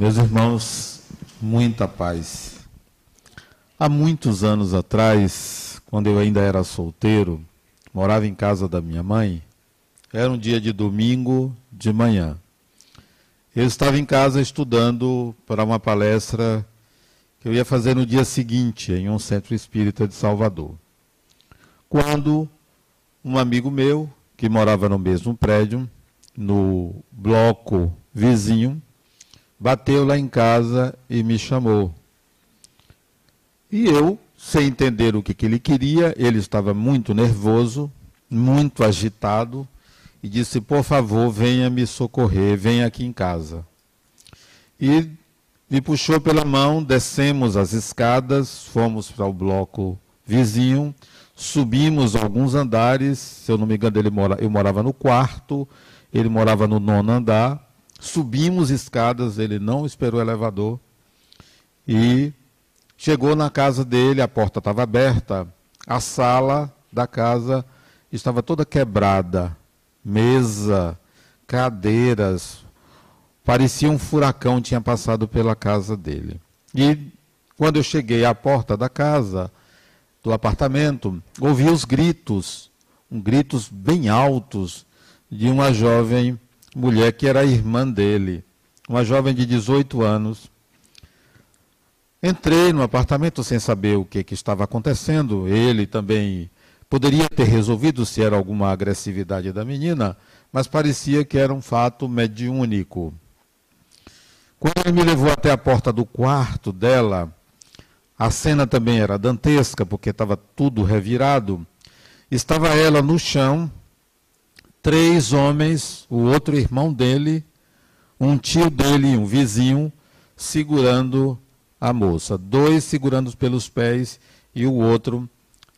Meus irmãos, muita paz. Há muitos anos atrás, quando eu ainda era solteiro, morava em casa da minha mãe, era um dia de domingo de manhã. Eu estava em casa estudando para uma palestra que eu ia fazer no dia seguinte, em um centro espírita de Salvador. Quando um amigo meu, que morava no mesmo prédio, no bloco vizinho, bateu lá em casa e me chamou. E eu, sem entender o que, que ele queria, ele estava muito nervoso, muito agitado, e disse: Por favor, venha me socorrer, venha aqui em casa. E me puxou pela mão, descemos as escadas, fomos para o bloco vizinho, subimos alguns andares, se eu não me engano, ele mora, eu morava no quarto, ele morava no nono andar, Subimos escadas, ele não esperou o elevador e chegou na casa dele, a porta estava aberta, a sala da casa estava toda quebrada, mesa, cadeiras, parecia um furacão tinha passado pela casa dele. E quando eu cheguei à porta da casa, do apartamento, ouvi os gritos, um gritos bem altos de uma jovem mulher que era irmã dele, uma jovem de 18 anos. Entrei no apartamento sem saber o que, que estava acontecendo. Ele também poderia ter resolvido se era alguma agressividade da menina, mas parecia que era um fato mediúnico. Quando ele me levou até a porta do quarto dela, a cena também era dantesca, porque estava tudo revirado. Estava ela no chão, três homens, o outro irmão dele, um tio dele e um vizinho, segurando a moça. Dois segurando pelos pés e o outro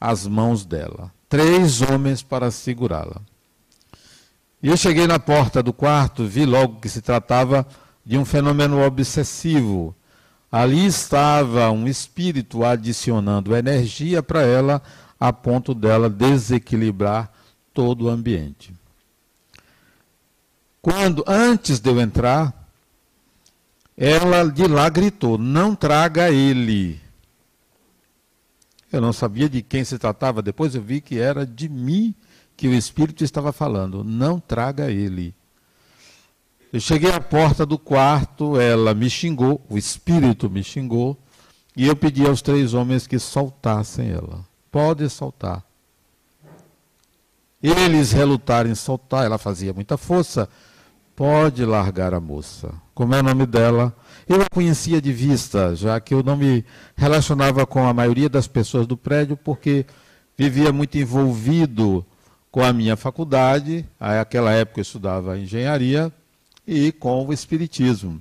as mãos dela. Três homens para segurá-la. E eu cheguei na porta do quarto, vi logo que se tratava de um fenômeno obsessivo. Ali estava um espírito adicionando energia para ela, a ponto dela desequilibrar todo o ambiente. Quando, antes de eu entrar, ela de lá gritou: Não traga ele. Eu não sabia de quem se tratava, depois eu vi que era de mim que o Espírito estava falando: Não traga ele. Eu cheguei à porta do quarto, ela me xingou, o Espírito me xingou, e eu pedi aos três homens que soltassem ela. Pode soltar. Eles relutaram em soltar, ela fazia muita força Pode largar a moça. Como é o nome dela? Eu a conhecia de vista, já que eu não me relacionava com a maioria das pessoas do prédio, porque vivia muito envolvido com a minha faculdade, naquela época eu estudava engenharia, e com o espiritismo.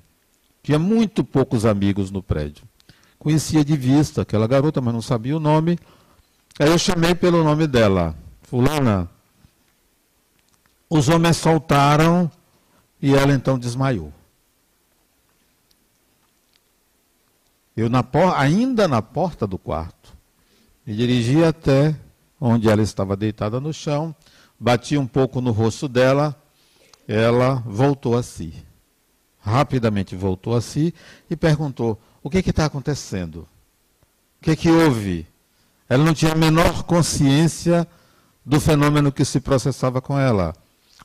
Tinha muito poucos amigos no prédio. Conhecia de vista aquela garota, mas não sabia o nome. Aí eu chamei pelo nome dela, Fulana. Os homens soltaram e ela então desmaiou. Eu, na ainda na porta do quarto, me dirigi até onde ela estava deitada no chão, bati um pouco no rosto dela, ela voltou a si. Rapidamente voltou a si e perguntou: O que está acontecendo? O que, que houve? Ela não tinha a menor consciência do fenômeno que se processava com ela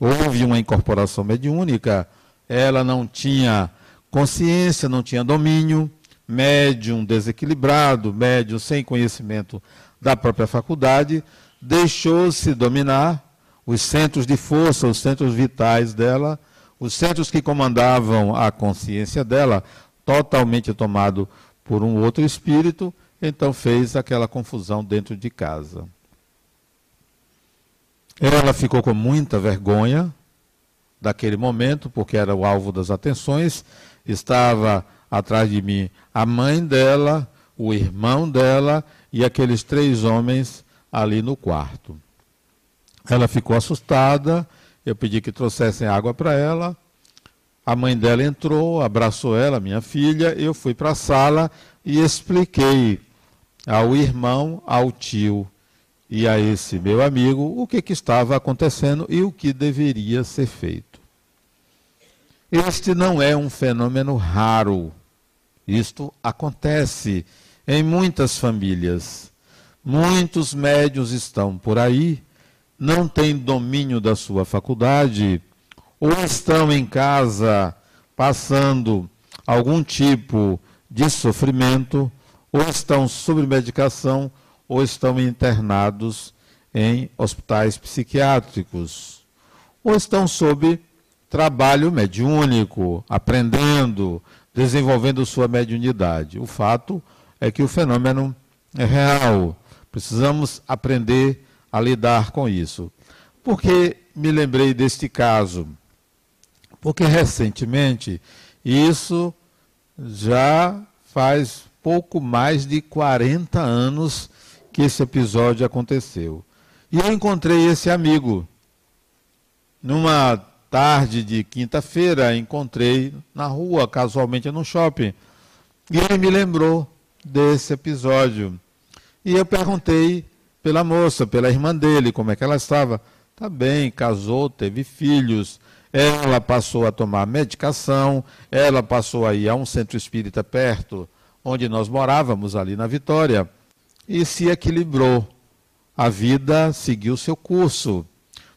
houve uma incorporação mediúnica, ela não tinha consciência, não tinha domínio, médium desequilibrado, médium sem conhecimento da própria faculdade, deixou-se dominar os centros de força, os centros vitais dela, os centros que comandavam a consciência dela, totalmente tomado por um outro espírito, então fez aquela confusão dentro de casa. Ela ficou com muita vergonha daquele momento, porque era o alvo das atenções. Estava atrás de mim a mãe dela, o irmão dela e aqueles três homens ali no quarto. Ela ficou assustada, eu pedi que trouxessem água para ela. A mãe dela entrou, abraçou ela, minha filha, eu fui para a sala e expliquei ao irmão, ao tio e a esse meu amigo o que, que estava acontecendo e o que deveria ser feito. Este não é um fenômeno raro. Isto acontece em muitas famílias. Muitos médios estão por aí, não têm domínio da sua faculdade, ou estão em casa passando algum tipo de sofrimento, ou estão sob medicação, ou estão internados em hospitais psiquiátricos, ou estão sob trabalho mediúnico, aprendendo, desenvolvendo sua mediunidade. O fato é que o fenômeno é real. Precisamos aprender a lidar com isso. Por que me lembrei deste caso? Porque recentemente, isso já faz pouco mais de 40 anos que esse episódio aconteceu. E eu encontrei esse amigo. Numa tarde de quinta-feira, encontrei na rua, casualmente no shopping. E ele me lembrou desse episódio. E eu perguntei pela moça, pela irmã dele, como é que ela estava. Tá bem, casou, teve filhos. Ela passou a tomar medicação, ela passou a ir a um centro espírita perto, onde nós morávamos, ali na Vitória, e se equilibrou. A vida seguiu seu curso.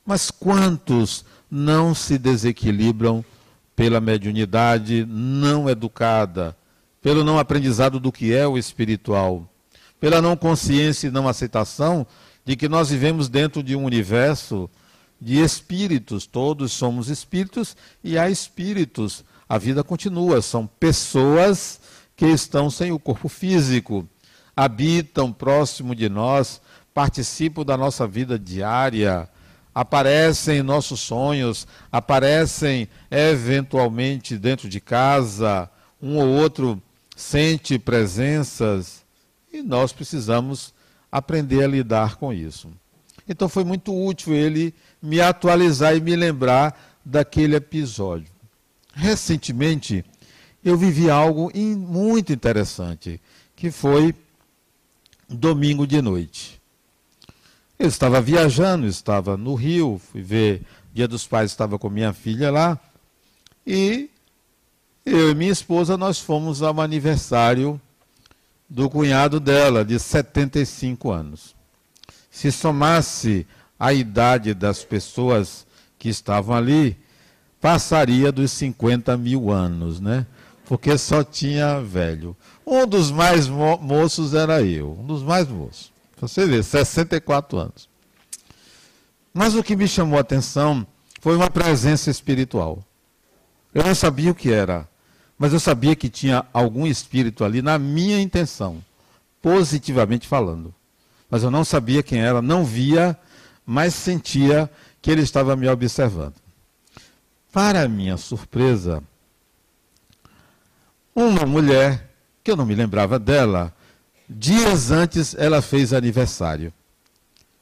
Mas quantos não se desequilibram pela mediunidade não educada, pelo não aprendizado do que é o espiritual, pela não consciência e não aceitação de que nós vivemos dentro de um universo de espíritos, todos somos espíritos e há espíritos. A vida continua, são pessoas que estão sem o corpo físico, habitam próximo de nós, participam da nossa vida diária, aparecem em nossos sonhos, aparecem eventualmente dentro de casa, um ou outro sente presenças e nós precisamos aprender a lidar com isso. Então foi muito útil ele me atualizar e me lembrar daquele episódio. Recentemente, eu vivi algo muito interessante, que foi domingo de noite. Eu estava viajando, estava no Rio, fui ver Dia dos Pais, estava com minha filha lá. E eu e minha esposa, nós fomos ao aniversário do cunhado dela, de 75 anos. Se somasse a idade das pessoas que estavam ali, passaria dos 50 mil anos, né? Porque só tinha velho. Um dos mais mo moços era eu, um dos mais moços. Você vê, 64 anos. Mas o que me chamou a atenção foi uma presença espiritual. Eu não sabia o que era, mas eu sabia que tinha algum espírito ali na minha intenção, positivamente falando. Mas eu não sabia quem era, não via, mas sentia que ele estava me observando. Para minha surpresa, uma mulher, que eu não me lembrava dela, Dias antes ela fez aniversário.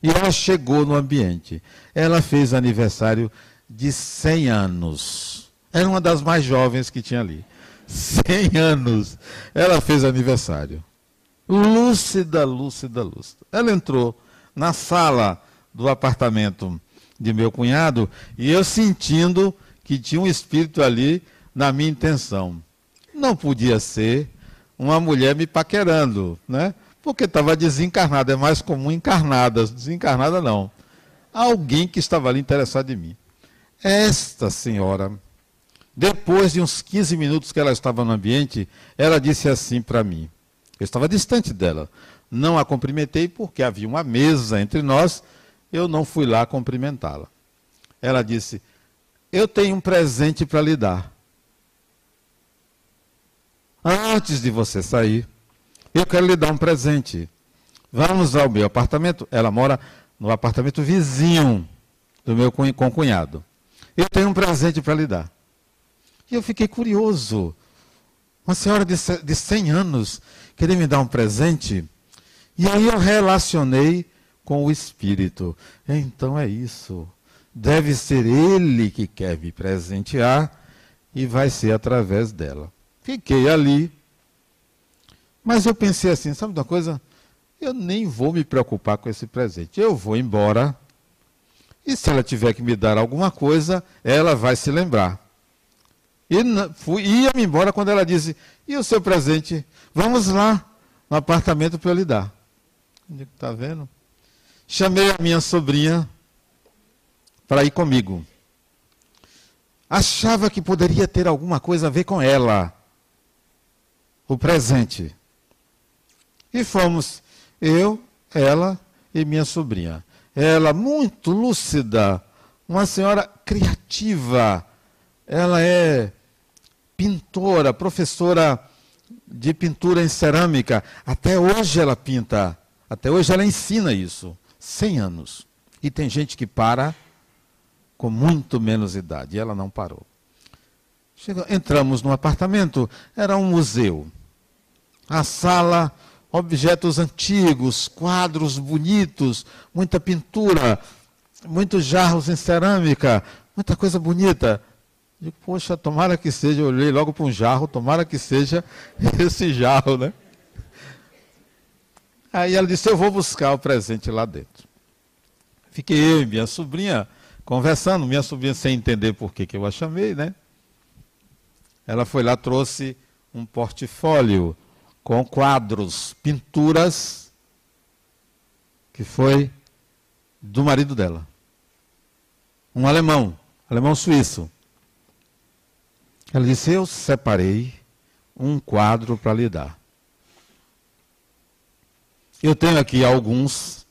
E ela chegou no ambiente. Ela fez aniversário de 100 anos. Era uma das mais jovens que tinha ali. 100 anos. Ela fez aniversário. Lúcida, lúcida, lúcida. Ela entrou na sala do apartamento de meu cunhado e eu sentindo que tinha um espírito ali na minha intenção. Não podia ser uma mulher me paquerando, né? Porque estava desencarnada, é mais comum encarnada, desencarnada não. Alguém que estava ali interessado em mim. Esta senhora, depois de uns 15 minutos que ela estava no ambiente, ela disse assim para mim. Eu estava distante dela. Não a cumprimentei porque havia uma mesa entre nós, eu não fui lá cumprimentá-la. Ela disse: Eu tenho um presente para lhe dar antes de você sair, eu quero lhe dar um presente. Vamos ao meu apartamento. Ela mora no apartamento vizinho do meu concunhado. Eu tenho um presente para lhe dar. E eu fiquei curioso. Uma senhora de 100 anos queria me dar um presente. E aí eu relacionei com o Espírito. Então é isso. Deve ser ele que quer me presentear e vai ser através dela. Fiquei ali. Mas eu pensei assim, sabe uma coisa? Eu nem vou me preocupar com esse presente. Eu vou embora. E se ela tiver que me dar alguma coisa, ela vai se lembrar. E fui, ia-me embora quando ela disse: E o seu presente? Vamos lá no apartamento para eu lhe dar. Está vendo? Chamei a minha sobrinha para ir comigo. Achava que poderia ter alguma coisa a ver com ela, o presente. E fomos, eu, ela e minha sobrinha. Ela muito lúcida, uma senhora criativa. Ela é pintora, professora de pintura em cerâmica. Até hoje ela pinta. Até hoje ela ensina isso. 100 anos. E tem gente que para com muito menos idade. E ela não parou. Chegou, entramos no apartamento, era um museu. A sala, objetos antigos, quadros bonitos, muita pintura, muitos jarros em cerâmica, muita coisa bonita. Digo, poxa, tomara que seja, eu olhei logo para um jarro, tomara que seja esse jarro, né? Aí ela disse, eu vou buscar o presente lá dentro. Fiquei eu e minha sobrinha conversando, minha sobrinha sem entender por que, que eu a chamei, né? Ela foi lá, trouxe um portfólio com quadros, pinturas, que foi do marido dela. Um alemão, alemão suíço. Ela disse: Eu separei um quadro para lhe dar. Eu tenho aqui alguns.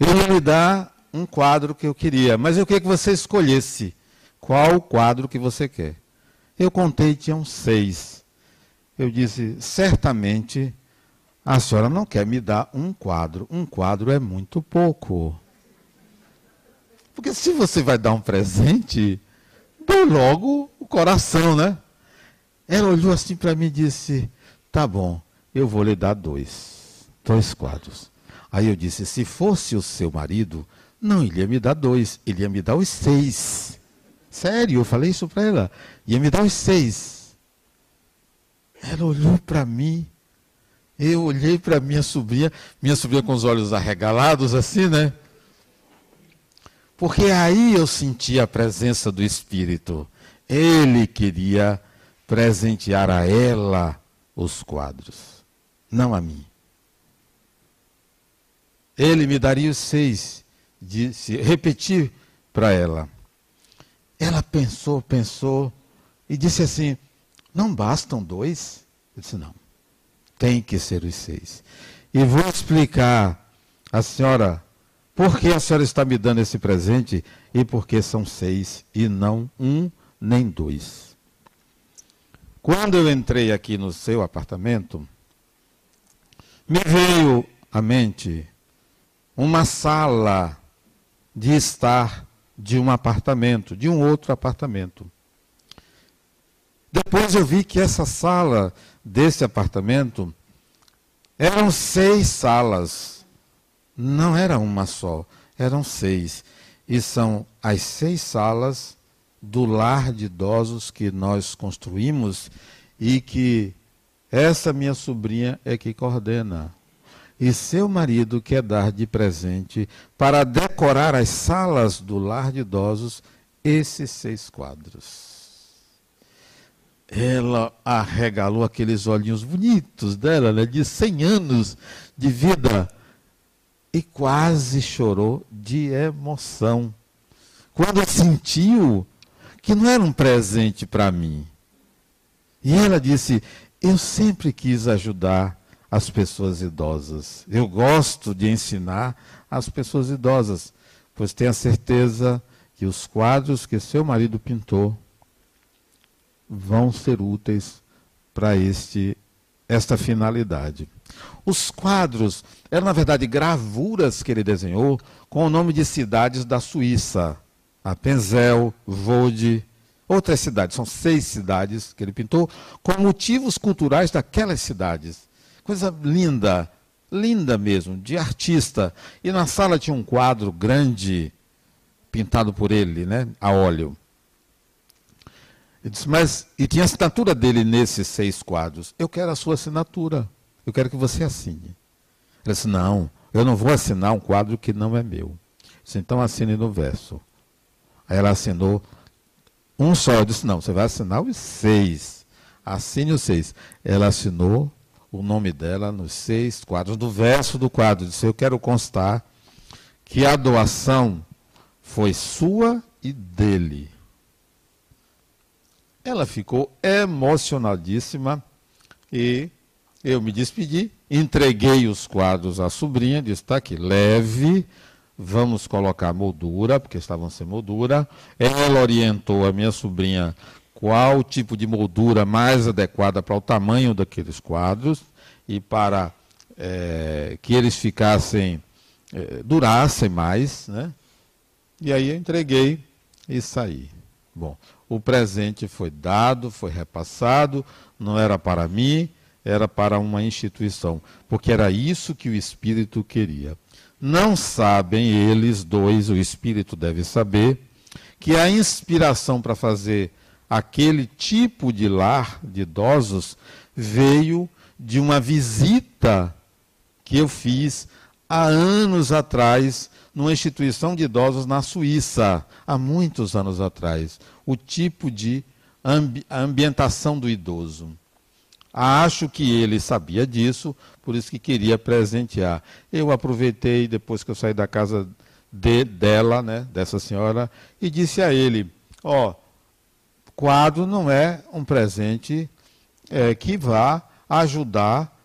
Ia lhe dar um quadro que eu queria, mas eu queria que você escolhesse qual quadro que você quer. Eu contei, tinham seis. Eu disse: certamente a senhora não quer me dar um quadro. Um quadro é muito pouco. Porque se você vai dar um presente, dê logo o coração, né? Ela olhou assim para mim e disse: Tá bom, eu vou lhe dar dois. Dois quadros. Aí eu disse: Se fosse o seu marido, não, ele ia me dar dois, ele ia me dar os seis. Sério, eu falei isso para ela. Ia me dar os seis. Ela olhou para mim. Eu olhei para minha sobrinha, minha sobrinha com os olhos arregalados assim, né? Porque aí eu senti a presença do Espírito. Ele queria presentear a ela os quadros, não a mim. Ele me daria os seis, disse, repetir para ela. Ela pensou, pensou e disse assim: Não bastam dois? Eu disse: Não, tem que ser os seis. E vou explicar a senhora por que a senhora está me dando esse presente e por que são seis e não um nem dois. Quando eu entrei aqui no seu apartamento, me veio à mente uma sala de estar de um apartamento, de um outro apartamento. Depois eu vi que essa sala desse apartamento eram seis salas não era uma só, eram seis. E são as seis salas do lar de idosos que nós construímos e que essa minha sobrinha é que coordena. E seu marido quer dar de presente para decorar as salas do lar de idosos esses seis quadros. Ela arregalou aqueles olhinhos bonitos dela, né, de 100 anos de vida e quase chorou de emoção. Quando sentiu que não era um presente para mim. E ela disse: Eu sempre quis ajudar as pessoas idosas. Eu gosto de ensinar as pessoas idosas, pois tenho a certeza que os quadros que seu marido pintou vão ser úteis para este esta finalidade. Os quadros eram, na verdade, gravuras que ele desenhou com o nome de cidades da Suíça. A Penzel, Vode, outras cidades. São seis cidades que ele pintou com motivos culturais daquelas cidades. Coisa linda, linda mesmo, de artista. E na sala tinha um quadro grande, pintado por ele, né, a óleo. Ele disse, mas, e tinha a assinatura dele nesses seis quadros. Eu quero a sua assinatura. Eu quero que você assine. Ele disse, não, eu não vou assinar um quadro que não é meu. disse, então assine no verso. Aí ela assinou Um só. Eu disse, não, você vai assinar os seis. Assine os seis. Ela assinou o nome dela nos seis quadros, do verso do quadro. Disse, eu quero constar que a doação foi sua e dele. Ela ficou emocionadíssima e eu me despedi, entreguei os quadros à sobrinha, disse: está aqui, leve, vamos colocar moldura, porque estavam sem moldura. Ela orientou a minha sobrinha qual tipo de moldura mais adequada para o tamanho daqueles quadros e para é, que eles ficassem, é, durassem mais, né? E aí eu entreguei e saí. Bom, o presente foi dado, foi repassado, não era para mim, era para uma instituição, porque era isso que o Espírito queria. Não sabem eles dois, o Espírito deve saber, que a inspiração para fazer aquele tipo de lar de idosos veio de uma visita que eu fiz há anos atrás numa instituição de idosos na Suíça, há muitos anos atrás. O tipo de ambi ambientação do idoso. Acho que ele sabia disso, por isso que queria presentear. Eu aproveitei depois que eu saí da casa de, dela, né, dessa senhora, e disse a ele: ó, oh, quadro não é um presente é, que vá ajudar,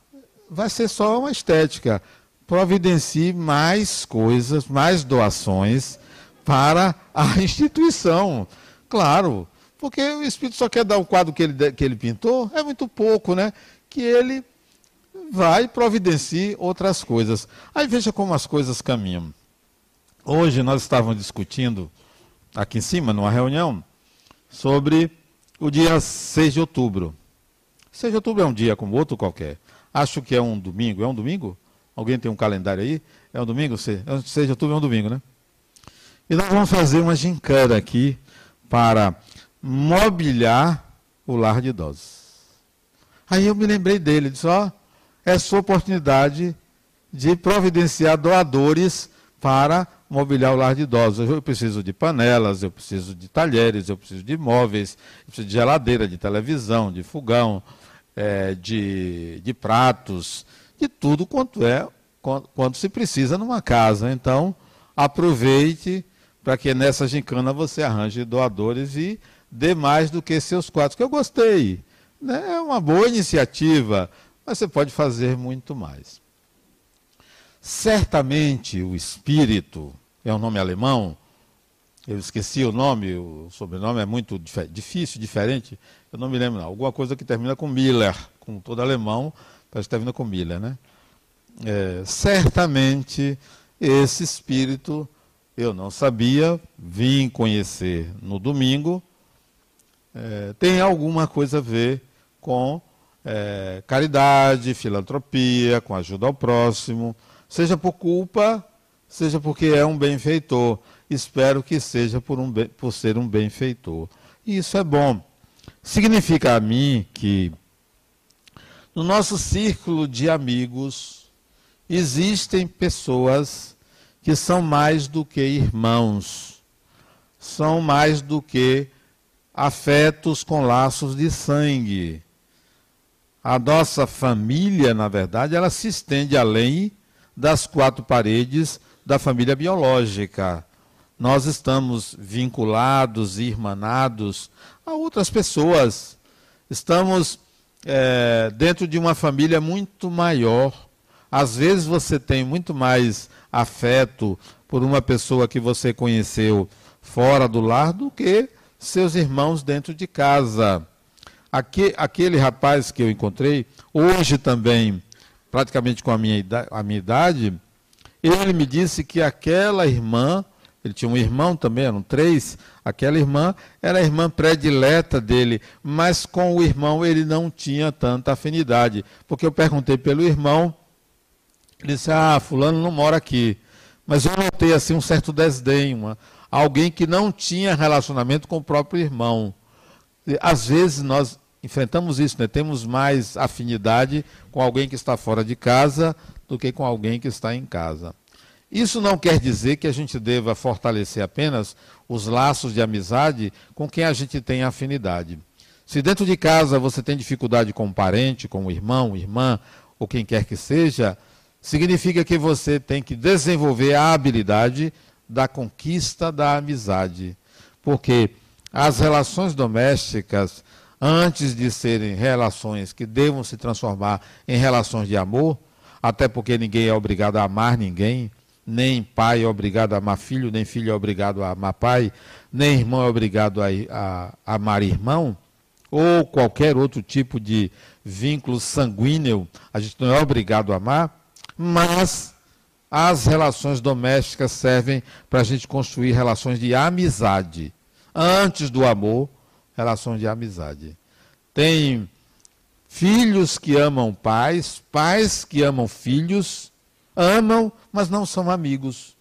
vai ser só uma estética. Providencie mais coisas, mais doações para a instituição. Claro, porque o Espírito só quer dar o quadro que ele, que ele pintou, é muito pouco, né? Que ele vai providencie outras coisas. Aí veja como as coisas caminham. Hoje nós estávamos discutindo, aqui em cima, numa reunião, sobre o dia 6 de outubro. 6 de outubro é um dia como outro qualquer. Acho que é um domingo. É um domingo? Alguém tem um calendário aí? É um domingo? 6 de outubro é um domingo, né? E nós vamos fazer uma gincana aqui para mobiliar o lar de idosos. Aí eu me lembrei dele, disse, ó, é sua oportunidade de providenciar doadores para mobiliar o lar de idosos. Eu preciso de panelas, eu preciso de talheres, eu preciso de móveis, eu preciso de geladeira, de televisão, de fogão, é, de, de pratos, de tudo quanto é, quanto se precisa numa casa. Então, aproveite para que nessa gincana você arranje doadores e dê mais do que seus quadros, que eu gostei. Né? É uma boa iniciativa, mas você pode fazer muito mais. Certamente o espírito, é um nome alemão, eu esqueci o nome, o sobrenome é muito dif difícil, diferente, eu não me lembro não. Alguma coisa que termina com Miller, como todo alemão, parece que termina com Miller, né? É, certamente esse espírito eu não sabia, vim conhecer no domingo, é, tem alguma coisa a ver com é, caridade, filantropia, com ajuda ao próximo, seja por culpa, seja porque é um benfeitor. Espero que seja por, um, por ser um benfeitor. E isso é bom. Significa a mim que no nosso círculo de amigos existem pessoas que são mais do que irmãos, são mais do que afetos com laços de sangue. A nossa família, na verdade, ela se estende além das quatro paredes da família biológica. Nós estamos vinculados e irmanados a outras pessoas. Estamos é, dentro de uma família muito maior. Às vezes você tem muito mais afeto por uma pessoa que você conheceu fora do lar do que seus irmãos dentro de casa. aquele rapaz que eu encontrei, hoje também, praticamente com a minha, a minha idade, ele me disse que aquela irmã, ele tinha um irmão também, eram três, aquela irmã era a irmã predileta dele, mas com o irmão ele não tinha tanta afinidade. Porque eu perguntei pelo irmão, ele disse, ah, fulano não mora aqui. Mas eu notei assim um certo desdém, uma, alguém que não tinha relacionamento com o próprio irmão. Às vezes nós enfrentamos isso, né? temos mais afinidade com alguém que está fora de casa do que com alguém que está em casa. Isso não quer dizer que a gente deva fortalecer apenas os laços de amizade com quem a gente tem afinidade. Se dentro de casa você tem dificuldade com um parente, com um irmão, irmã ou quem quer que seja, significa que você tem que desenvolver a habilidade da conquista da amizade. Porque as relações domésticas, antes de serem relações que devam se transformar em relações de amor, até porque ninguém é obrigado a amar ninguém, nem pai é obrigado a amar filho, nem filho é obrigado a amar pai, nem irmão é obrigado a, a, a amar irmão, ou qualquer outro tipo de vínculo sanguíneo, a gente não é obrigado a amar, mas as relações domésticas servem para a gente construir relações de amizade. Antes do amor, relações de amizade. Tem filhos que amam pais, pais que amam filhos, amam, mas não são amigos.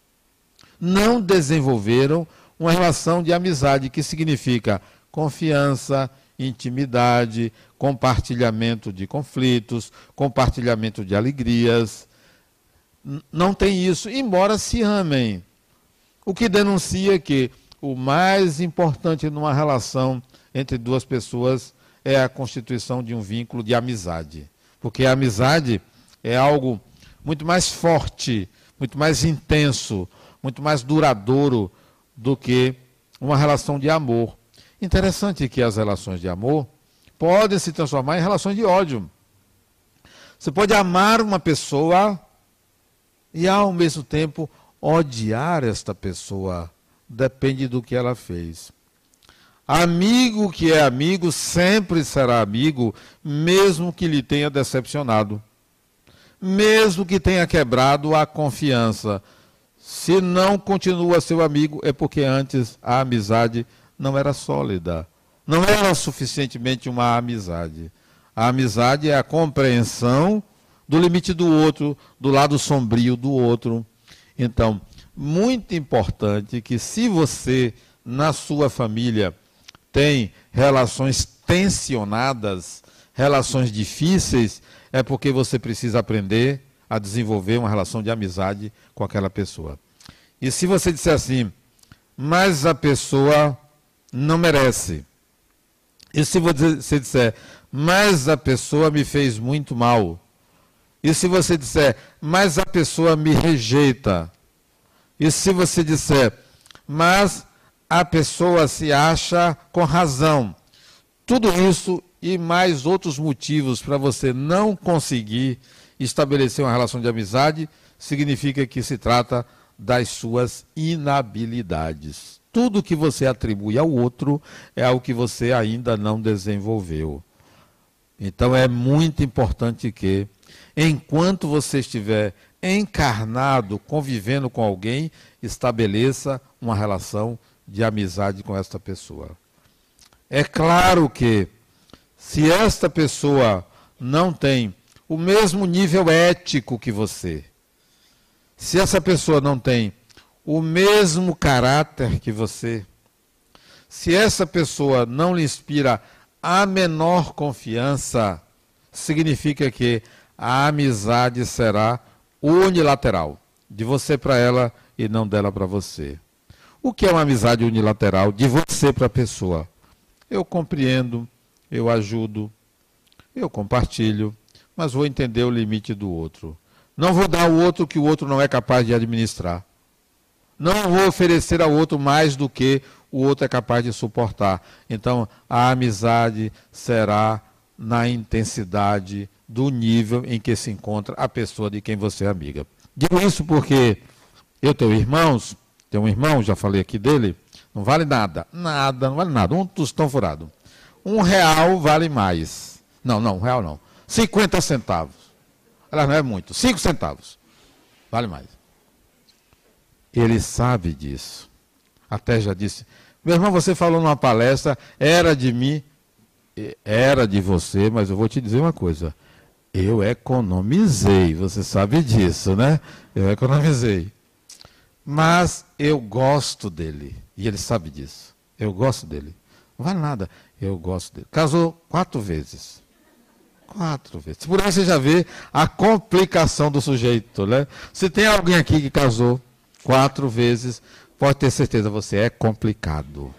Não desenvolveram uma relação de amizade que significa confiança, intimidade, compartilhamento de conflitos, compartilhamento de alegrias. Não tem isso, embora se amem. O que denuncia que o mais importante numa relação entre duas pessoas é a constituição de um vínculo de amizade. Porque a amizade é algo muito mais forte, muito mais intenso, muito mais duradouro do que uma relação de amor. Interessante que as relações de amor podem se transformar em relações de ódio. Você pode amar uma pessoa e ao mesmo tempo odiar esta pessoa. Depende do que ela fez. Amigo que é amigo sempre será amigo, mesmo que lhe tenha decepcionado mesmo que tenha quebrado a confiança. Se não continua seu amigo, é porque antes a amizade não era sólida. Não era suficientemente uma amizade. A amizade é a compreensão do limite do outro, do lado sombrio do outro. Então, muito importante que se você, na sua família, tem relações tensionadas, relações difíceis, é porque você precisa aprender a desenvolver uma relação de amizade com aquela pessoa. E se você disser assim, mas a pessoa não merece. E se você disser, mas a pessoa me fez muito mal. E se você disser, mas a pessoa me rejeita. E se você disser, mas a pessoa se acha com razão. Tudo isso e mais outros motivos para você não conseguir estabelecer uma relação de amizade, significa que se trata das suas inabilidades. Tudo que você atribui ao outro é algo que você ainda não desenvolveu. Então é muito importante que, enquanto você estiver encarnado, convivendo com alguém, estabeleça uma relação de amizade com esta pessoa. É claro que se esta pessoa não tem o mesmo nível ético que você, se essa pessoa não tem o mesmo caráter que você, se essa pessoa não lhe inspira a menor confiança, significa que a amizade será unilateral, de você para ela e não dela para você. O que é uma amizade unilateral de você para a pessoa? Eu compreendo, eu ajudo, eu compartilho, mas vou entender o limite do outro. Não vou dar ao outro que o outro não é capaz de administrar. Não vou oferecer ao outro mais do que o outro é capaz de suportar. Então, a amizade será na intensidade do nível em que se encontra a pessoa de quem você é amiga. Digo isso porque eu tenho irmãos, tenho um irmão, já falei aqui dele, não vale nada, nada, não vale nada, um tostão furado um real vale mais. Não, não, um real não. 50 centavos. Ela não é muito. 5 centavos. Vale mais. Ele sabe disso. Até já disse. Meu irmão, você falou numa palestra, era de mim, era de você, mas eu vou te dizer uma coisa. Eu economizei, você sabe disso, né? Eu economizei. Mas eu gosto dele. E ele sabe disso. Eu gosto dele. Não vale nada. Eu gosto dele. Casou quatro vezes. Quatro vezes. Por aí você já vê a complicação do sujeito, né? Se tem alguém aqui que casou quatro vezes, pode ter certeza, você é complicado.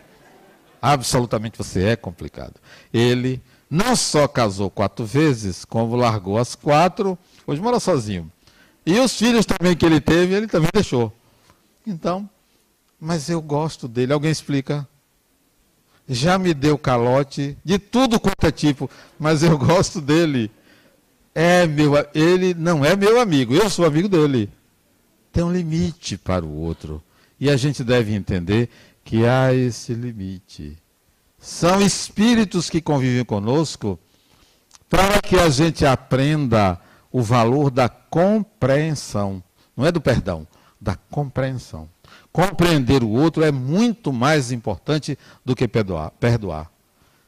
Absolutamente você é complicado. Ele não só casou quatro vezes, como largou as quatro, hoje mora sozinho. E os filhos também que ele teve, ele também deixou. Então, mas eu gosto dele. Alguém explica? Já me deu calote de tudo quanto é tipo, mas eu gosto dele. É meu, ele não é meu amigo, eu sou amigo dele. Tem um limite para o outro. E a gente deve entender que há esse limite. São espíritos que convivem conosco para que a gente aprenda o valor da compreensão. Não é do perdão, da compreensão. Compreender o outro é muito mais importante do que perdoar. Perdoar,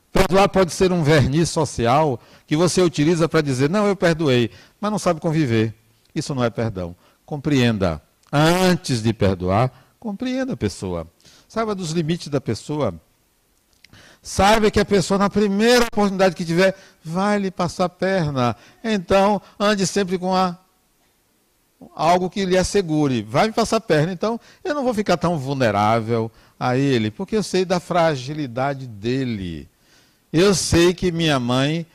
perdoar pode ser um verniz social que você utiliza para dizer, não, eu perdoei, mas não sabe conviver. Isso não é perdão. Compreenda. Antes de perdoar, compreenda a pessoa. Saiba dos limites da pessoa. Saiba que a pessoa, na primeira oportunidade que tiver, vai lhe passar a perna. Então, ande sempre com a algo que lhe assegure, vai me passar a perna. Então, eu não vou ficar tão vulnerável a ele, porque eu sei da fragilidade dele. Eu sei que minha mãe,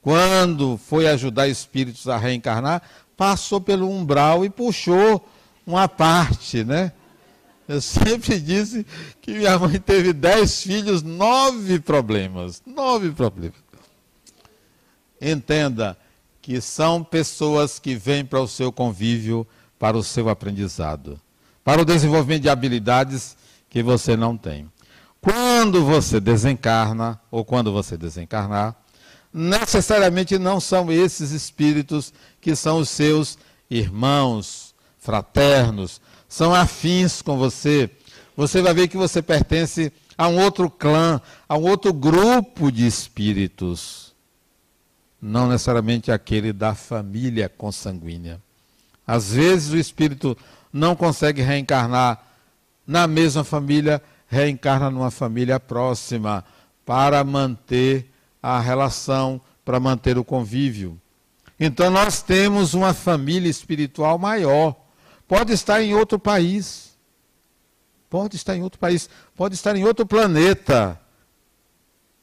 quando foi ajudar espíritos a reencarnar, passou pelo umbral e puxou uma parte, né? Eu sempre disse que minha mãe teve dez filhos, nove problemas. Nove problemas. Entenda que são pessoas que vêm para o seu convívio, para o seu aprendizado, para o desenvolvimento de habilidades que você não tem. Quando você desencarna, ou quando você desencarnar, necessariamente não são esses espíritos que são os seus irmãos, fraternos, são afins com você. Você vai ver que você pertence a um outro clã, a um outro grupo de espíritos. Não necessariamente aquele da família consanguínea. Às vezes o espírito não consegue reencarnar na mesma família, reencarna numa família próxima para manter a relação, para manter o convívio. Então nós temos uma família espiritual maior Pode estar em outro país. Pode estar em outro país. Pode estar em outro planeta.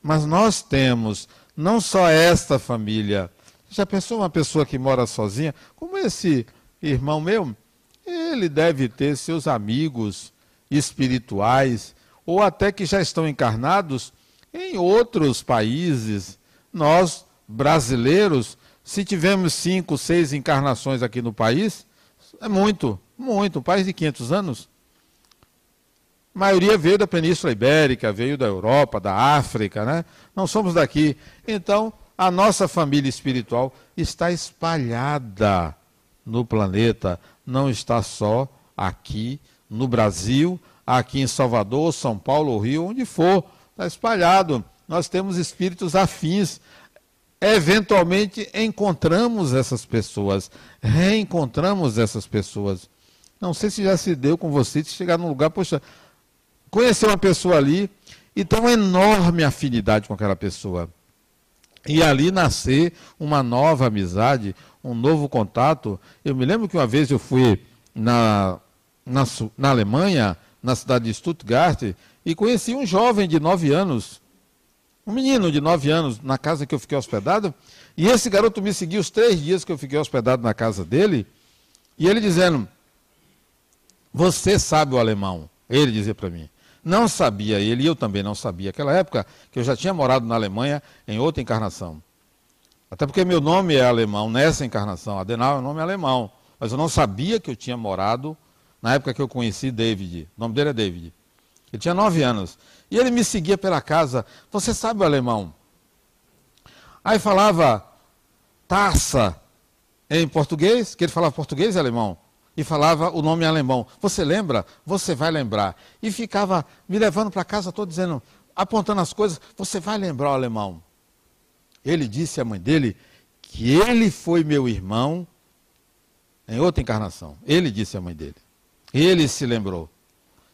Mas nós temos não só esta família. Já pensou uma pessoa que mora sozinha? Como esse irmão meu? Ele deve ter seus amigos espirituais, ou até que já estão encarnados em outros países. Nós, brasileiros, se tivermos cinco, seis encarnações aqui no país, é muito, muito. Um país de 500 anos. A maioria veio da Península Ibérica, veio da Europa, da África, né? Não somos daqui. Então, a nossa família espiritual está espalhada no planeta, não está só aqui no Brasil, aqui em Salvador, São Paulo, Rio, onde for, está espalhado. Nós temos espíritos afins eventualmente encontramos essas pessoas, reencontramos essas pessoas. Não sei se já se deu com você de chegar num lugar, poxa, conhecer uma pessoa ali e ter uma enorme afinidade com aquela pessoa. E ali nascer uma nova amizade, um novo contato. Eu me lembro que uma vez eu fui na, na, na Alemanha, na cidade de Stuttgart, e conheci um jovem de nove anos, um menino de 9 anos na casa que eu fiquei hospedado, e esse garoto me seguiu os três dias que eu fiquei hospedado na casa dele, e ele dizendo: Você sabe o alemão? Ele dizia para mim. Não sabia ele, e eu também não sabia. Aquela época que eu já tinha morado na Alemanha em outra encarnação. Até porque meu nome é alemão nessa encarnação. Adenal é um nome alemão. Mas eu não sabia que eu tinha morado na época que eu conheci David. O nome dele é David. Ele tinha nove anos. E ele me seguia pela casa. Você sabe o alemão? Aí falava taça em português, que ele falava português e alemão. E falava o nome em alemão. Você lembra? Você vai lembrar. E ficava me levando para casa todo dizendo, apontando as coisas, você vai lembrar o alemão. Ele disse à mãe dele que ele foi meu irmão em outra encarnação. Ele disse à mãe dele. Ele se lembrou.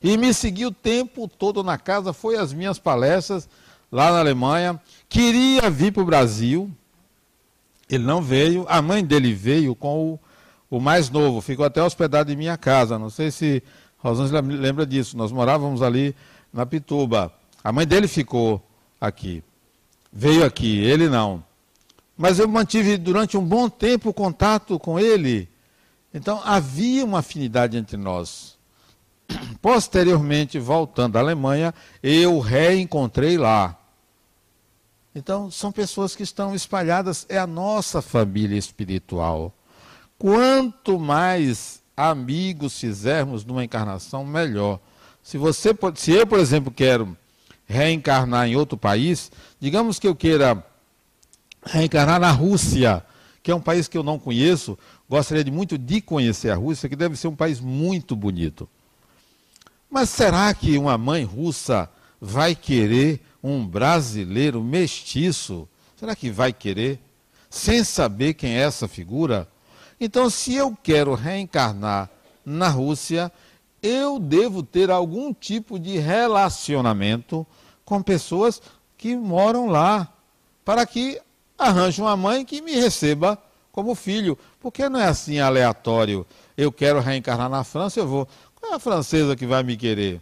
E me seguiu o tempo todo na casa, foi às minhas palestras lá na Alemanha. Queria vir para o Brasil. Ele não veio, a mãe dele veio com o, o mais novo, ficou até hospedado em minha casa. Não sei se Rosângela lembra disso. Nós morávamos ali na Pituba. A mãe dele ficou aqui. Veio aqui, ele não. Mas eu mantive durante um bom tempo contato com ele. Então havia uma afinidade entre nós. Posteriormente, voltando à Alemanha, eu reencontrei lá. Então, são pessoas que estão espalhadas, é a nossa família espiritual. Quanto mais amigos fizermos numa encarnação, melhor. Se você, se eu, por exemplo, quero reencarnar em outro país, digamos que eu queira reencarnar na Rússia, que é um país que eu não conheço, gostaria de muito de conhecer a Rússia, que deve ser um país muito bonito. Mas será que uma mãe russa vai querer um brasileiro mestiço? Será que vai querer? Sem saber quem é essa figura? Então, se eu quero reencarnar na Rússia, eu devo ter algum tipo de relacionamento com pessoas que moram lá, para que arranje uma mãe que me receba como filho. Porque não é assim aleatório. Eu quero reencarnar na França, eu vou. Qual é a francesa que vai me querer?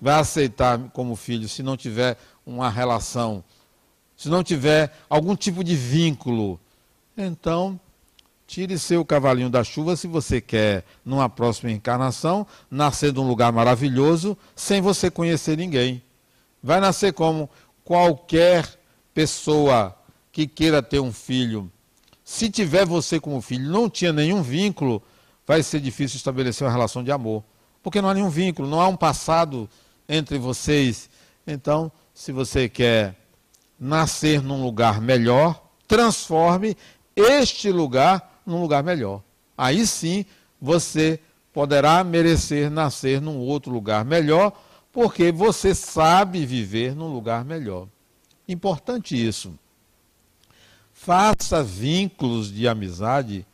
Vai aceitar como filho se não tiver uma relação, se não tiver algum tipo de vínculo. Então, tire seu cavalinho da chuva se você quer, numa próxima encarnação, nascer num lugar maravilhoso sem você conhecer ninguém. Vai nascer como qualquer pessoa que queira ter um filho. Se tiver você como filho, não tinha nenhum vínculo, vai ser difícil estabelecer uma relação de amor. Porque não há nenhum vínculo, não há um passado entre vocês. Então, se você quer nascer num lugar melhor, transforme este lugar num lugar melhor. Aí sim você poderá merecer nascer num outro lugar melhor, porque você sabe viver num lugar melhor. Importante isso. Faça vínculos de amizade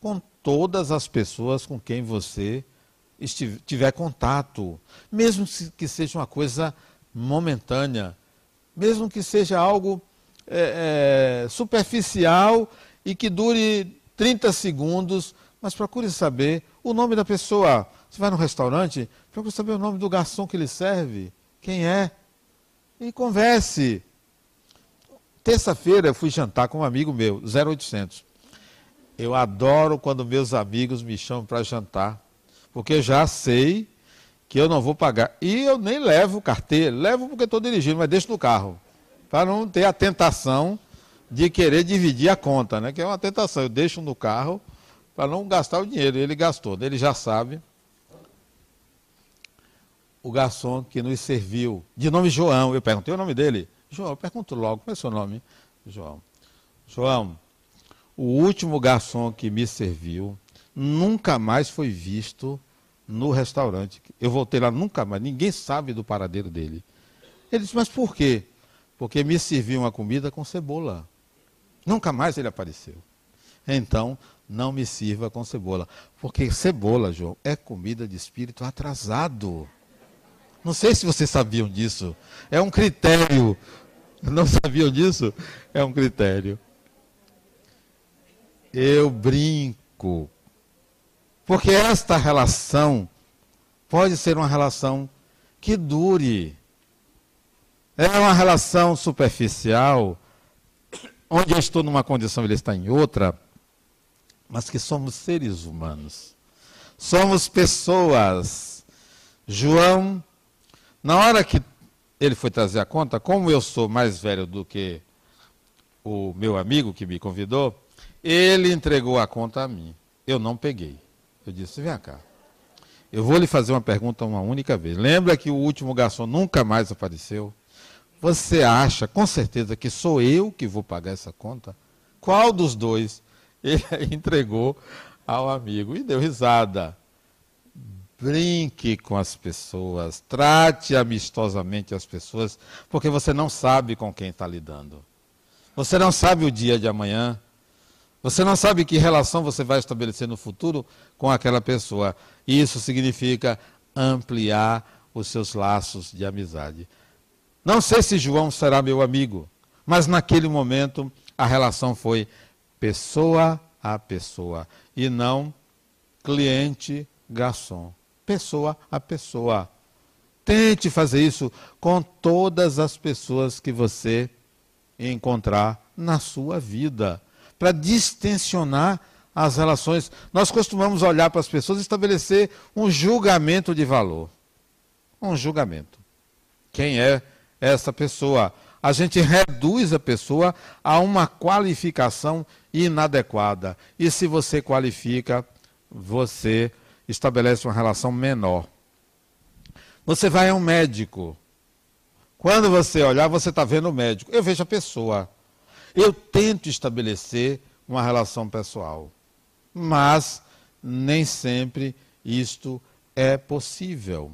com todas as pessoas com quem você tiver contato, mesmo que seja uma coisa momentânea, mesmo que seja algo é, é, superficial e que dure 30 segundos, mas procure saber o nome da pessoa. Você vai no restaurante, procure saber o nome do garçom que lhe serve, quem é, e converse. Terça-feira eu fui jantar com um amigo meu, 0800. Eu adoro quando meus amigos me chamam para jantar, porque já sei que eu não vou pagar. E eu nem levo carteira, levo porque estou dirigindo, mas deixo no carro. Para não ter a tentação de querer dividir a conta, né? Que é uma tentação. Eu deixo no carro para não gastar o dinheiro. Ele gastou, ele já sabe. O garçom que nos serviu, de nome João, eu perguntei o nome dele. João, eu pergunto logo, qual é o seu nome? João. João, o último garçom que me serviu nunca mais foi visto no restaurante. Eu voltei lá nunca mais, ninguém sabe do paradeiro dele. Ele disse, mas por quê? Porque me serviu uma comida com cebola. Nunca mais ele apareceu. Então, não me sirva com cebola. Porque cebola, João, é comida de espírito atrasado. Não sei se vocês sabiam disso. É um critério. Não sabiam disso? É um critério. Eu brinco porque esta relação pode ser uma relação que dure. É uma relação superficial, onde eu estou numa condição ele está em outra, mas que somos seres humanos. Somos pessoas. João, na hora que ele foi trazer a conta, como eu sou mais velho do que o meu amigo que me convidou, ele entregou a conta a mim. Eu não peguei. Eu disse: vem cá. Eu vou lhe fazer uma pergunta uma única vez. Lembra que o último garçom nunca mais apareceu? Você acha, com certeza, que sou eu que vou pagar essa conta? Qual dos dois ele entregou ao amigo? E deu risada. Brinque com as pessoas, trate amistosamente as pessoas, porque você não sabe com quem está lidando. Você não sabe o dia de amanhã. Você não sabe que relação você vai estabelecer no futuro com aquela pessoa. Isso significa ampliar os seus laços de amizade. Não sei se João será meu amigo, mas naquele momento a relação foi pessoa a pessoa e não cliente garçom. Pessoa a pessoa. Tente fazer isso com todas as pessoas que você encontrar na sua vida, para distensionar as relações. Nós costumamos olhar para as pessoas e estabelecer um julgamento de valor. Um julgamento. Quem é essa pessoa? A gente reduz a pessoa a uma qualificação inadequada. E se você qualifica, você estabelece uma relação menor. Você vai a um médico. Quando você olhar, você está vendo o médico. Eu vejo a pessoa. Eu tento estabelecer uma relação pessoal. Mas nem sempre isto é possível.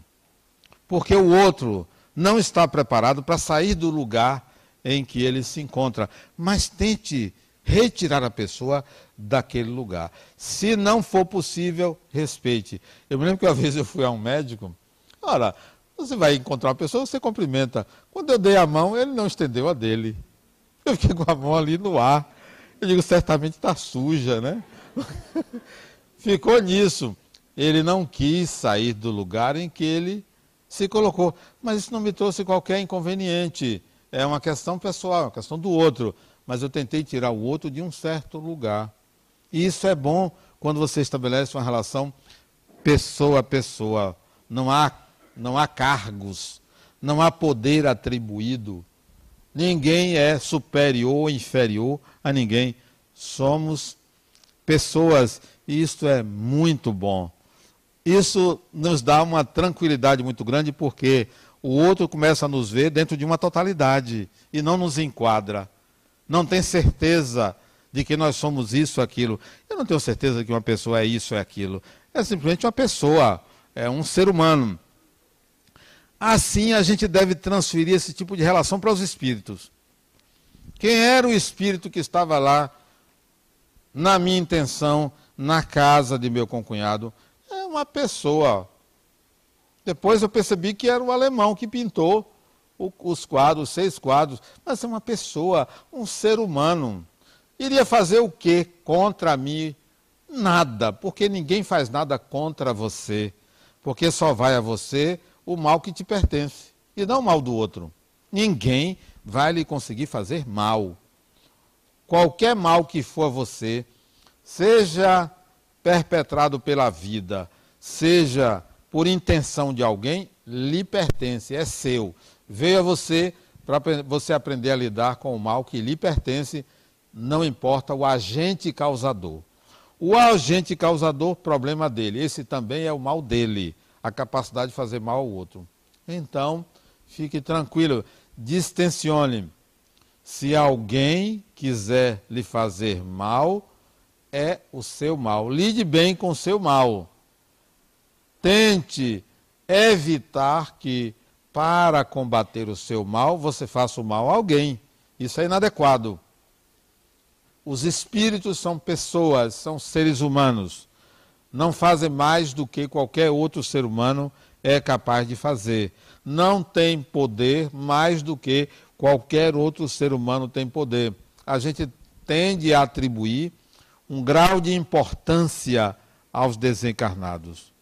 Porque o outro não está preparado para sair do lugar em que ele se encontra. Mas tente retirar a pessoa daquele lugar. Se não for possível, respeite. Eu me lembro que uma vez eu fui a um médico. Ora, você vai encontrar uma pessoa, você cumprimenta. Quando eu dei a mão, ele não estendeu a dele. Eu fiquei com a mão ali no ar. Eu digo, certamente está suja, né? Ficou nisso. Ele não quis sair do lugar em que ele se colocou. Mas isso não me trouxe qualquer inconveniente. É uma questão pessoal, uma questão do outro. Mas eu tentei tirar o outro de um certo lugar. E isso é bom quando você estabelece uma relação pessoa a pessoa. Não há, não há cargos, não há poder atribuído. Ninguém é superior ou inferior a ninguém. Somos pessoas e isto é muito bom. Isso nos dá uma tranquilidade muito grande porque o outro começa a nos ver dentro de uma totalidade e não nos enquadra. Não tem certeza de que nós somos isso, aquilo. Eu não tenho certeza que uma pessoa é isso, é aquilo. É simplesmente uma pessoa, é um ser humano. Assim a gente deve transferir esse tipo de relação para os espíritos. Quem era o espírito que estava lá, na minha intenção, na casa de meu concunhado? É uma pessoa. Depois eu percebi que era o alemão que pintou os quadros, os seis quadros. Mas é uma pessoa, um ser humano. Iria fazer o que contra mim? Nada, porque ninguém faz nada contra você. Porque só vai a você o mal que te pertence e não o mal do outro. Ninguém vai lhe conseguir fazer mal. Qualquer mal que for a você, seja perpetrado pela vida, seja por intenção de alguém, lhe pertence, é seu. Veio a você para você aprender a lidar com o mal que lhe pertence, não importa o agente causador. O agente causador, problema dele. Esse também é o mal dele a capacidade de fazer mal ao outro. Então, fique tranquilo, distensione. Se alguém quiser lhe fazer mal, é o seu mal. Lide bem com o seu mal. Tente evitar que, para combater o seu mal, você faça o mal a alguém. Isso é inadequado. Os espíritos são pessoas, são seres humanos não fazem mais do que qualquer outro ser humano é capaz de fazer. Não tem poder mais do que qualquer outro ser humano tem poder. A gente tende a atribuir um grau de importância aos desencarnados.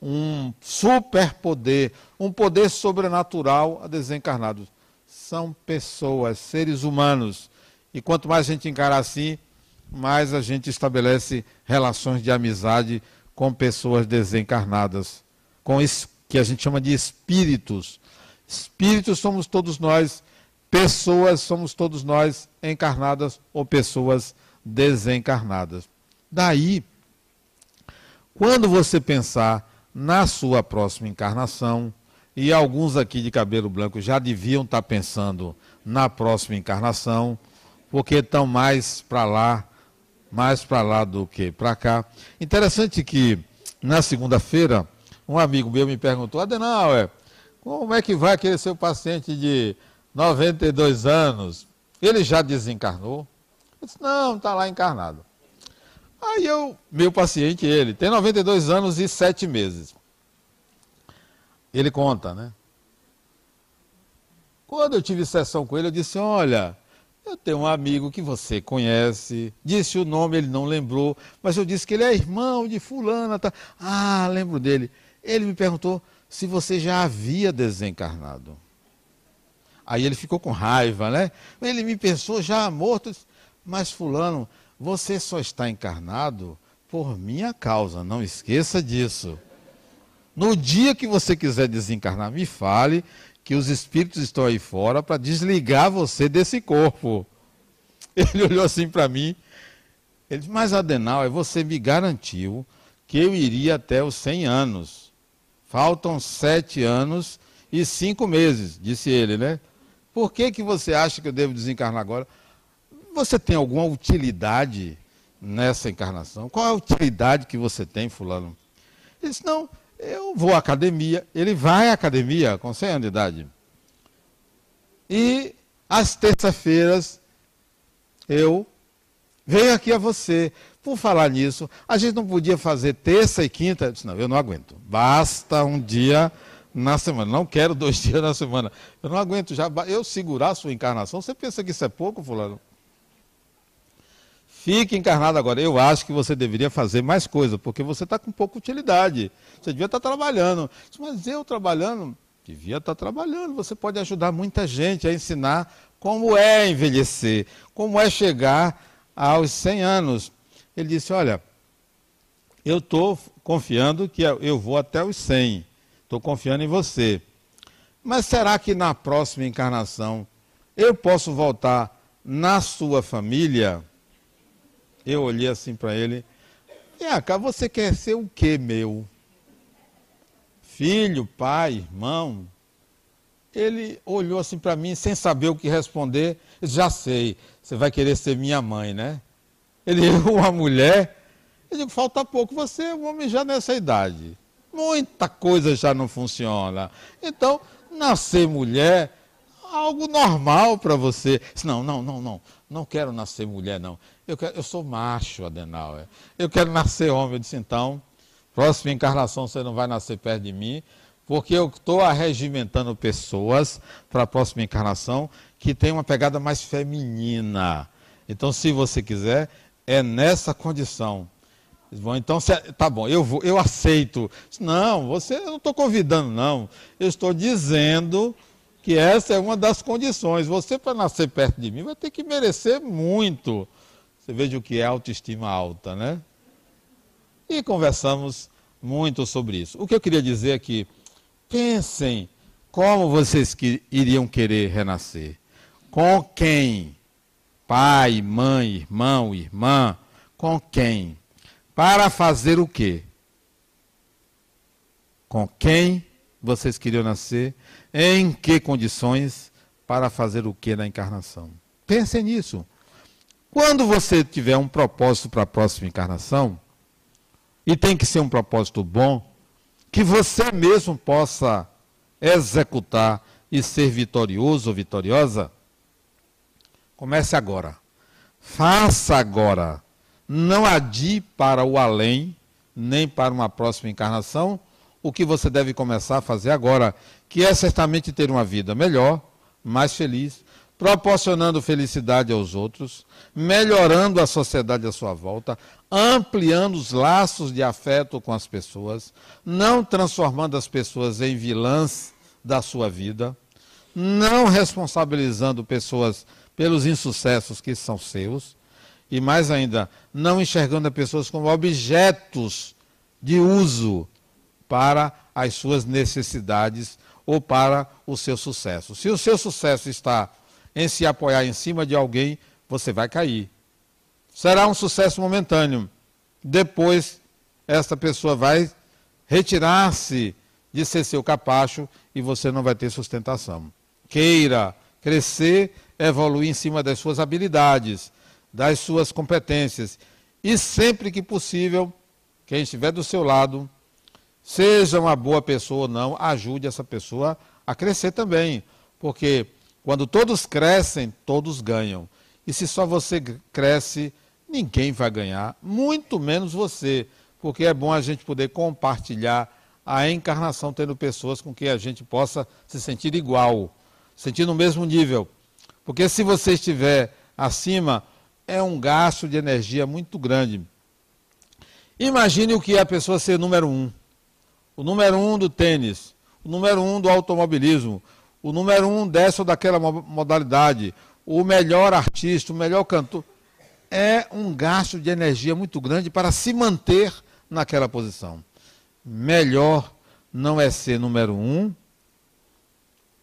Um superpoder, um poder sobrenatural a desencarnados. São pessoas, seres humanos. E quanto mais a gente encarar assim, mais a gente estabelece relações de amizade com pessoas desencarnadas, com que a gente chama de espíritos. Espíritos somos todos nós, pessoas somos todos nós, encarnadas ou pessoas desencarnadas. Daí, quando você pensar na sua próxima encarnação, e alguns aqui de cabelo branco já deviam estar pensando na próxima encarnação, porque estão mais para lá mais para lá do que para cá. Interessante que na segunda-feira, um amigo meu me perguntou, Adenauer, como é que vai aquele seu paciente de 92 anos? Ele já desencarnou? Eu disse, não, está lá encarnado. Aí eu, meu paciente, ele, tem 92 anos e 7 meses. Ele conta, né? Quando eu tive sessão com ele, eu disse, olha, Eu tenho um amigo que você conhece, disse o nome, ele não lembrou, mas eu disse que ele é irmão de fulana. Tá. Ah, lembro dele. Ele me perguntou se você já havia desencarnado. Aí ele ficou com raiva, né? Ele me pensou já morto. Mas fulano, você só está encarnado por minha causa, não esqueça disso. No dia que você quiser desencarnar, me fale que os espíritos estão aí fora para desligar você desse corpo. Ele olhou assim para mim. Ele disse: Mas Adenal, você me garantiu que eu iria até os 100 anos. Faltam sete anos e cinco meses, disse ele, né? Por que, que você acha que eu devo desencarnar agora? Você tem alguma utilidade nessa encarnação? Qual é a utilidade que você tem, fulano? Ele disse, não, eu vou à academia. Ele vai à academia com 100 anos de idade. E às terças-feiras eu venho aqui a você. Por falar nisso, a gente não podia fazer terça e quinta. Eu disse, não, eu não aguento. Basta um dia na semana. Não quero dois dias na semana. Eu não aguento já. Eu segurar a sua encarnação. Você pensa que isso é pouco, fulano? Fique encarnado agora. Eu acho que você deveria fazer mais coisa, porque você está com pouca utilidade. Você devia estar tá trabalhando. Mas eu trabalhando? Devia estar tá trabalhando. Você pode ajudar muita gente a ensinar como é envelhecer, como é chegar aos 100 anos. Ele disse: Olha, eu estou confiando que eu vou até os 100. Estou confiando em você. Mas será que na próxima encarnação eu posso voltar na sua família? Eu olhei assim para ele. É, cá, você quer ser o que, meu? Filho, pai, irmão? Ele olhou assim para mim sem saber o que responder. Já sei, você vai querer ser minha mãe, né? Ele, uma mulher. Eu digo, falta pouco, você é um homem já nessa idade. Muita coisa já não funciona. Então, nascer mulher algo normal para você. Não, não, não, não. Não quero nascer mulher, não. Eu, quero, eu sou macho, Adenauer. Eu quero nascer homem. Eu disse, então, próxima encarnação você não vai nascer perto de mim, porque eu estou arregimentando pessoas para a próxima encarnação que tem uma pegada mais feminina. Então, se você quiser, é nessa condição. Bom, então, tá bom, eu vou, eu aceito. Não, você eu não estou convidando, não. Eu estou dizendo que essa é uma das condições. Você, para nascer perto de mim, vai ter que merecer muito. Você veja o que é autoestima alta, né? E conversamos muito sobre isso. O que eu queria dizer é que pensem como vocês que iriam querer renascer. Com quem? Pai, mãe, irmão, irmã. Com quem? Para fazer o quê? Com quem vocês queriam nascer? Em que condições para fazer o que na encarnação? Pensem nisso. Quando você tiver um propósito para a próxima encarnação, e tem que ser um propósito bom, que você mesmo possa executar e ser vitorioso ou vitoriosa, comece agora. Faça agora. Não adie para o além, nem para uma próxima encarnação, o que você deve começar a fazer agora, que é certamente ter uma vida melhor, mais feliz, proporcionando felicidade aos outros, melhorando a sociedade à sua volta, ampliando os laços de afeto com as pessoas, não transformando as pessoas em vilãs da sua vida, não responsabilizando pessoas pelos insucessos que são seus, e mais ainda, não enxergando as pessoas como objetos de uso para as suas necessidades ou para o seu sucesso. Se o seu sucesso está em se apoiar em cima de alguém, você vai cair. Será um sucesso momentâneo. Depois, essa pessoa vai retirar-se de ser seu capacho e você não vai ter sustentação. Queira crescer, evoluir em cima das suas habilidades, das suas competências. E sempre que possível, quem estiver do seu lado, Seja uma boa pessoa ou não, ajude essa pessoa a crescer também. Porque quando todos crescem, todos ganham. E se só você cresce, ninguém vai ganhar, muito menos você. Porque é bom a gente poder compartilhar a encarnação tendo pessoas com quem a gente possa se sentir igual, sentir no mesmo nível. Porque se você estiver acima, é um gasto de energia muito grande. Imagine o que é a pessoa ser número um. O número um do tênis, o número um do automobilismo, o número um dessa ou daquela modalidade, o melhor artista, o melhor cantor. É um gasto de energia muito grande para se manter naquela posição. Melhor não é ser número um.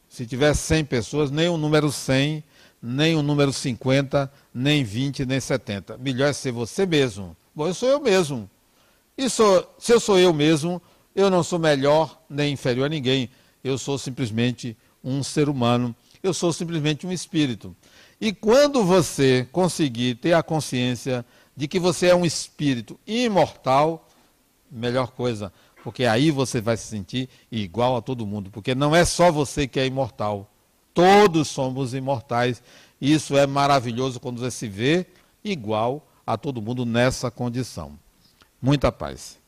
Se tiver 100 pessoas, nem o número 100 nem o número 50, nem 20, nem 70. Melhor é ser você mesmo. Bom, eu sou eu mesmo. E sou, se eu sou eu mesmo, eu não sou melhor nem inferior a ninguém. Eu sou simplesmente um ser humano. Eu sou simplesmente um espírito. E quando você conseguir ter a consciência de que você é um espírito imortal, melhor coisa, porque aí você vai se sentir igual a todo mundo, porque não é só você que é imortal. Todos somos imortais. Isso é maravilhoso quando você se vê igual a todo mundo nessa condição. Muita paz.